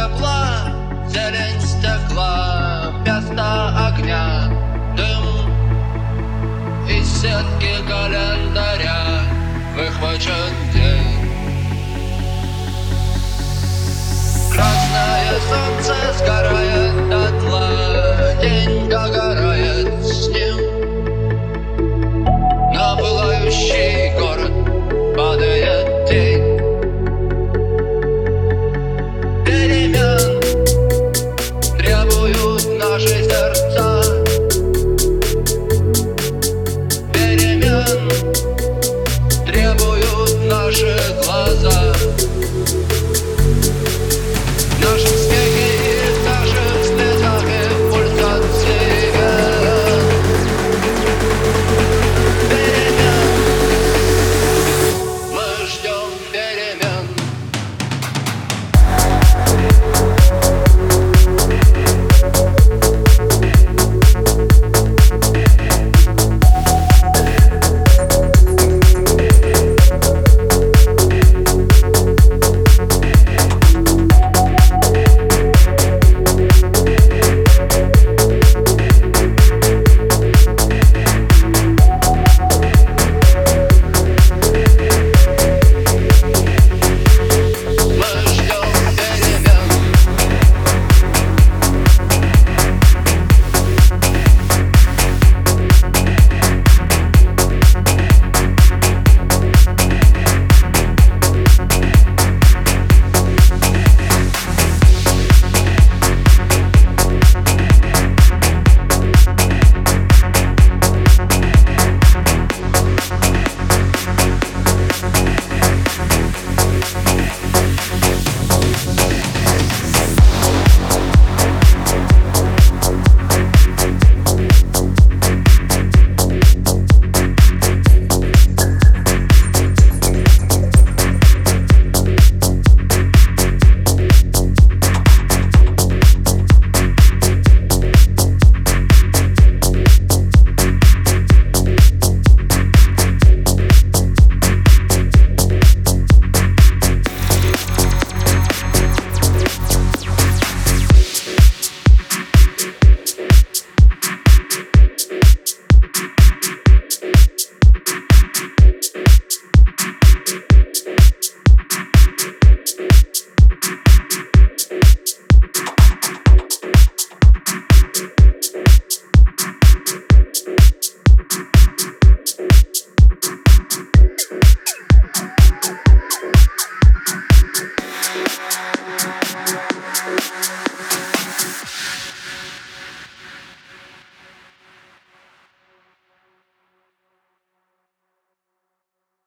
тепла, зелень стекла, пятна огня, дым из сетки календаря выхвачен день. Красное солнце сгорает.